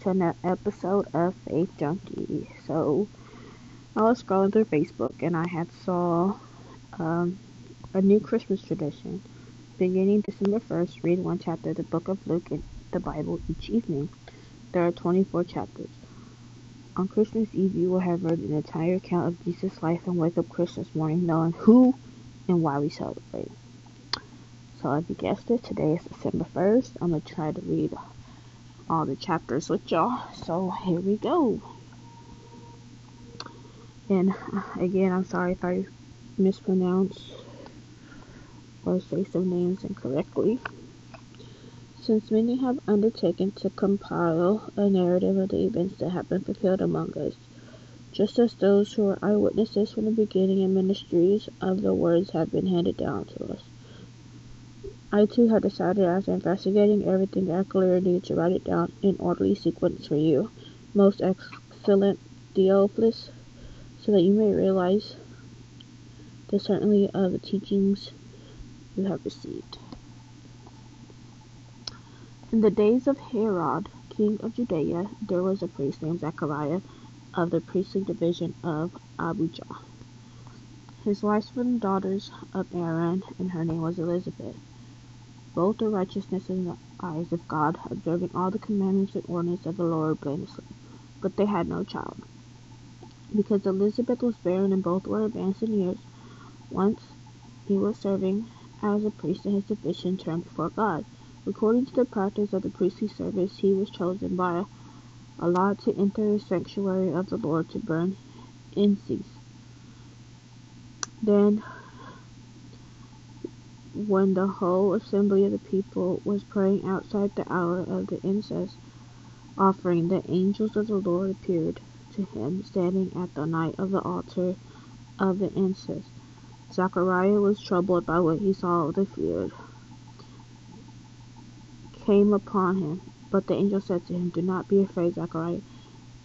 to an episode of Faith Junkie. So, I was scrolling through Facebook and I had saw um, a new Christmas tradition. Beginning December 1st, read one chapter of the book of Luke in the Bible each evening. There are 24 chapters. On Christmas Eve, you will have read an entire account of Jesus' life and wake up Christmas morning knowing who and why we celebrate. So, if you guessed it, today is December 1st. I'm going to try to read all the chapters with y'all. So here we go. And uh, again, I'm sorry if I mispronounce or say some names incorrectly. Since many have undertaken to compile a narrative of the events that have been fulfilled among us, just as those who were eyewitnesses from the beginning and ministries of the words have been handed down to us. I too have decided after investigating everything clearly to write it down in orderly sequence for you, most excellent Theophilus, so that you may realize the certainty of the teachings you have received. In the days of Herod, king of Judea, there was a priest named Zechariah of the priestly division of Abijah. His wife were the daughters of Aaron, and her name was Elizabeth both the righteousness in the eyes of God, observing all the commandments and ordinances of the Lord blamelessly. But they had no child. Because Elizabeth was barren and both were advanced in years, once he was serving as a priest in his division term before God. According to the practice of the priestly service, he was chosen by Allah to enter the sanctuary of the Lord to burn incense. Then when the whole assembly of the people was praying outside the hour of the incense offering, the angels of the Lord appeared to him, standing at the night of the altar of the incense. Zechariah was troubled by what he saw. The fear came upon him. But the angel said to him, Do not be afraid, Zechariah,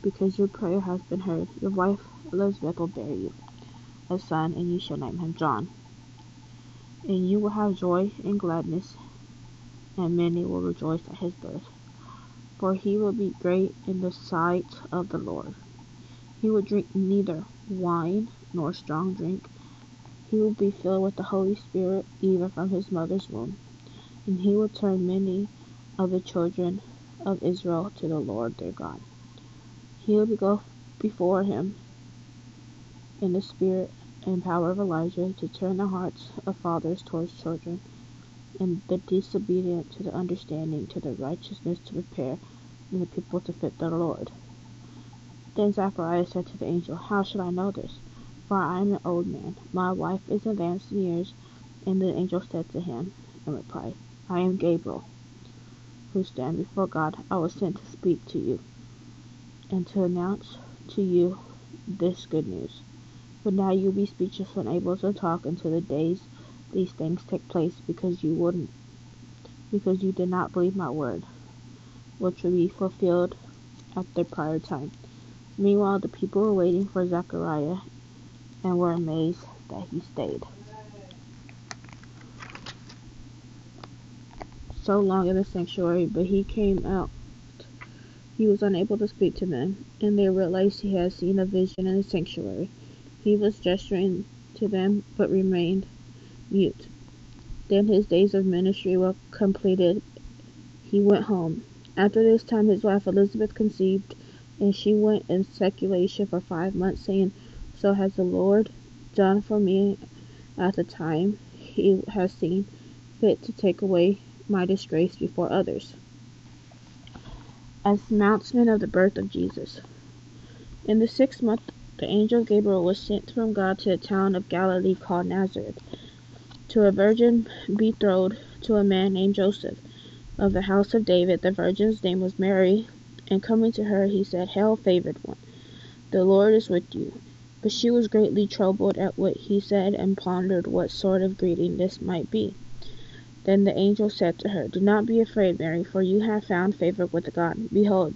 because your prayer has been heard. Your wife Elizabeth will bear you a son, and you shall name him John and you will have joy and gladness, and many will rejoice at his birth. For he will be great in the sight of the Lord. He will drink neither wine nor strong drink. He will be filled with the Holy Spirit even from his mother's womb. And he will turn many of the children of Israel to the Lord their God. He will go before him in the spirit and power of Elijah to turn the hearts of fathers towards children, and the disobedient to the understanding, to the righteousness to prepare, and the people to fit the Lord. Then Zacharias said to the angel, How should I know this? For I am an old man. My wife is advanced in years. And the angel said to him in reply, I am Gabriel, who stand before God. I was sent to speak to you and to announce to you this good news. But now you will be speechless and unable to talk until the days these things take place, because you wouldn't, because you did not believe my word, which will be fulfilled at the prior time. Meanwhile, the people were waiting for Zechariah and were amazed that he stayed so long in the sanctuary, but he came out. He was unable to speak to them, and they realized he had seen a vision in the sanctuary. He was gesturing to them, but remained mute. Then his days of ministry were completed. He went home. After this time, his wife Elizabeth conceived, and she went in speculation for five months, saying, So has the Lord done for me at the time he has seen fit to take away my disgrace before others. Announcement of the birth of Jesus. In the sixth month the angel Gabriel was sent from God to a town of Galilee called Nazareth, to a virgin betrothed to a man named Joseph, of the house of David. The virgin's name was Mary, and coming to her, he said, Hail, favored one, the Lord is with you. But she was greatly troubled at what he said, and pondered what sort of greeting this might be. Then the angel said to her, Do not be afraid, Mary, for you have found favor with God. Behold,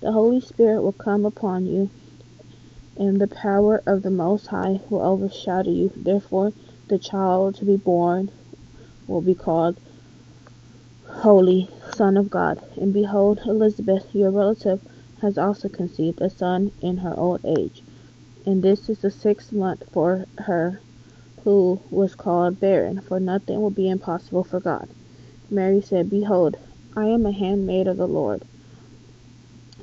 The Holy Spirit will come upon you, and the power of the Most High will overshadow you. Therefore, the child to be born will be called Holy Son of God. And behold, Elizabeth, your relative, has also conceived a son in her old age. And this is the sixth month for her who was called barren, for nothing will be impossible for God. Mary said, Behold, I am a handmaid of the Lord.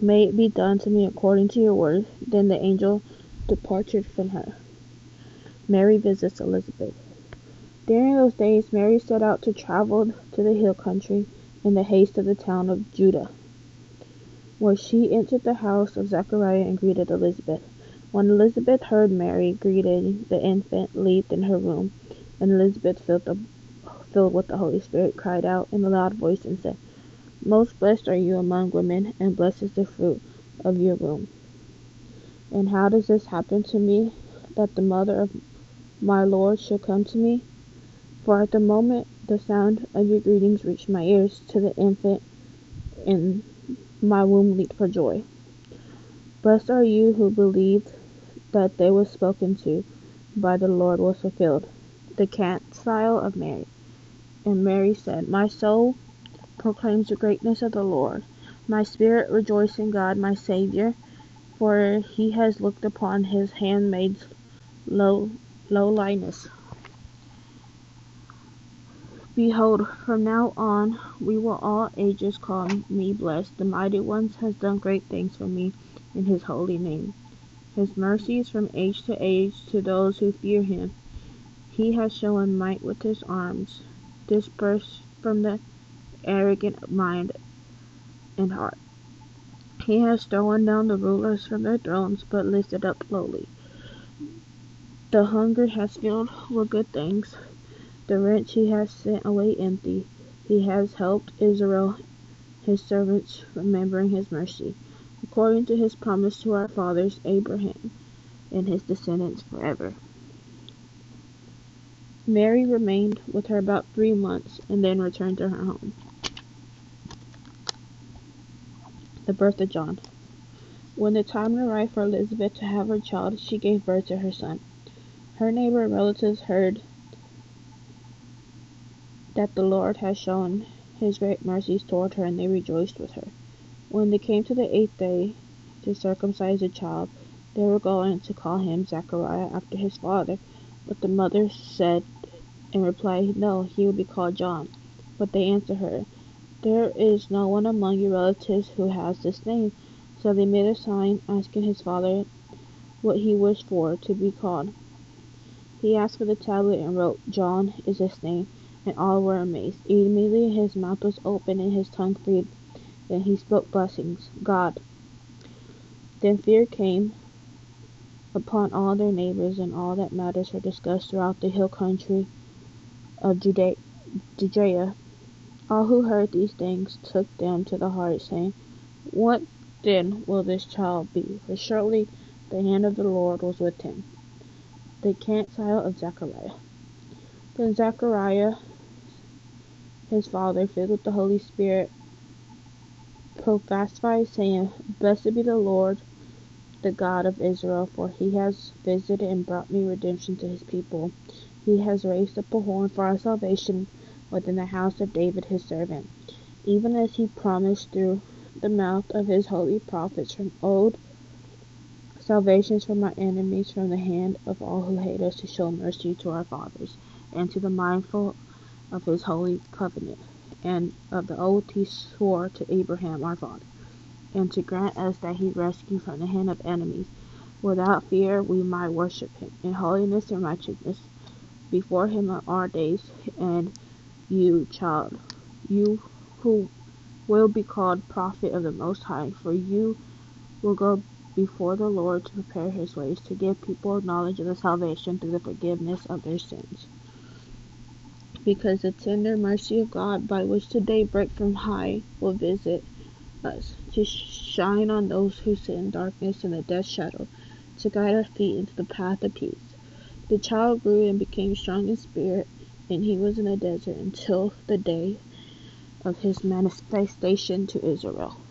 May it be done to me according to your word. Then the angel departed from her. Mary visits Elizabeth. During those days, Mary set out to travel to the hill country in the haste of the town of Judah, where she entered the house of Zechariah and greeted Elizabeth. When Elizabeth heard Mary greeting the infant leaped in her womb, and Elizabeth, filled, the, filled with the Holy Spirit, cried out in a loud voice and said, Most blessed are you among women, and blessed is the fruit of your womb. And how does this happen to me, that the mother of my Lord should come to me? For at the moment the sound of your greetings reached my ears, to the infant in my womb leaped for joy. Blessed are you who believed that they were spoken to by the Lord was fulfilled. The counsel of Mary. And Mary said, My soul proclaims the greatness of the Lord. My spirit rejoices in God my Saviour, for he has looked upon his handmaid's low lowliness. Behold, from now on we will all ages call me blessed. The mighty one has done great things for me in his holy name. His mercies from age to age to those who fear him. He has shown might with his arms, dispersed from the arrogant mind and heart. He has thrown down the rulers from their thrones, but lifted up lowly. The hungry has filled with good things. The rich he has sent away empty. He has helped Israel, his servants, remembering his mercy according to his promise to our fathers Abraham and his descendants forever. Mary remained with her about three months and then returned to her home. The birth of John. When the time arrived for Elizabeth to have her child, she gave birth to her son. Her neighbor and relatives heard that the Lord had shown his great mercies toward her, and they rejoiced with her. When they came to the eighth day to circumcise the child, they were going to call him Zechariah after his father. But the mother said in reply, No, he will be called John. But they answered her, There is no one among your relatives who has this name. So they made a sign, asking his father what he wished for to be called. He asked for the tablet and wrote, John is his name, and all were amazed. Immediately his mouth was opened and his tongue freed then he spoke blessings. God. Then fear came upon all their neighbors, and all that matters were discussed throughout the hill country of Judea. All who heard these things took them to the heart, saying, What then will this child be? For surely the hand of the Lord was with him. The counsel of Zechariah. Then Zechariah, his father, filled with the Holy Spirit, prophesied, saying, Blessed be the Lord, the God of Israel, for he has visited and brought me redemption to his people. He has raised up a horn for our salvation within the house of David his servant, even as he promised through the mouth of his holy prophets from old salvations from our enemies, from the hand of all who hate us, to show mercy to our fathers, and to the mindful of his holy covenant and of the oath he swore to Abraham our father, and to grant us that he rescue from the hand of enemies. Without fear we might worship him in holiness and righteousness before him in our days. And you, child, you who will be called prophet of the Most High, for you will go before the Lord to prepare his ways, to give people knowledge of the salvation through the forgiveness of their sins. Because the tender mercy of God, by which the daybreak from high will visit us, to shine on those who sit in darkness and the death shadow, to guide our feet into the path of peace. The child grew and became strong in spirit, and he was in the desert until the day of his manifestation to Israel.